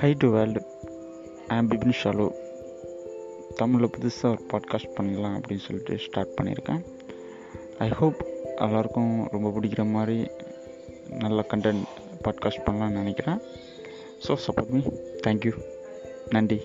High to world ஆம் Bipin shallow தமிழில் புதுசாக ஒரு பாட்காஸ்ட் பண்ணலாம் அப்படின்னு சொல்லிட்டு ஸ்டார்ட் பண்ணியிருக்கேன். ஐ ஹோப் எல்லாருக்கும் ரொம்ப பிடிக்கிற மாதிரி நல்ல கண்டென்ட் பாட்காஸ்ட் பண்ணலான்னு நினைக்கிறேன். ஸோ சப்போர்ட் மீ தேங்க்யூ நன்றி.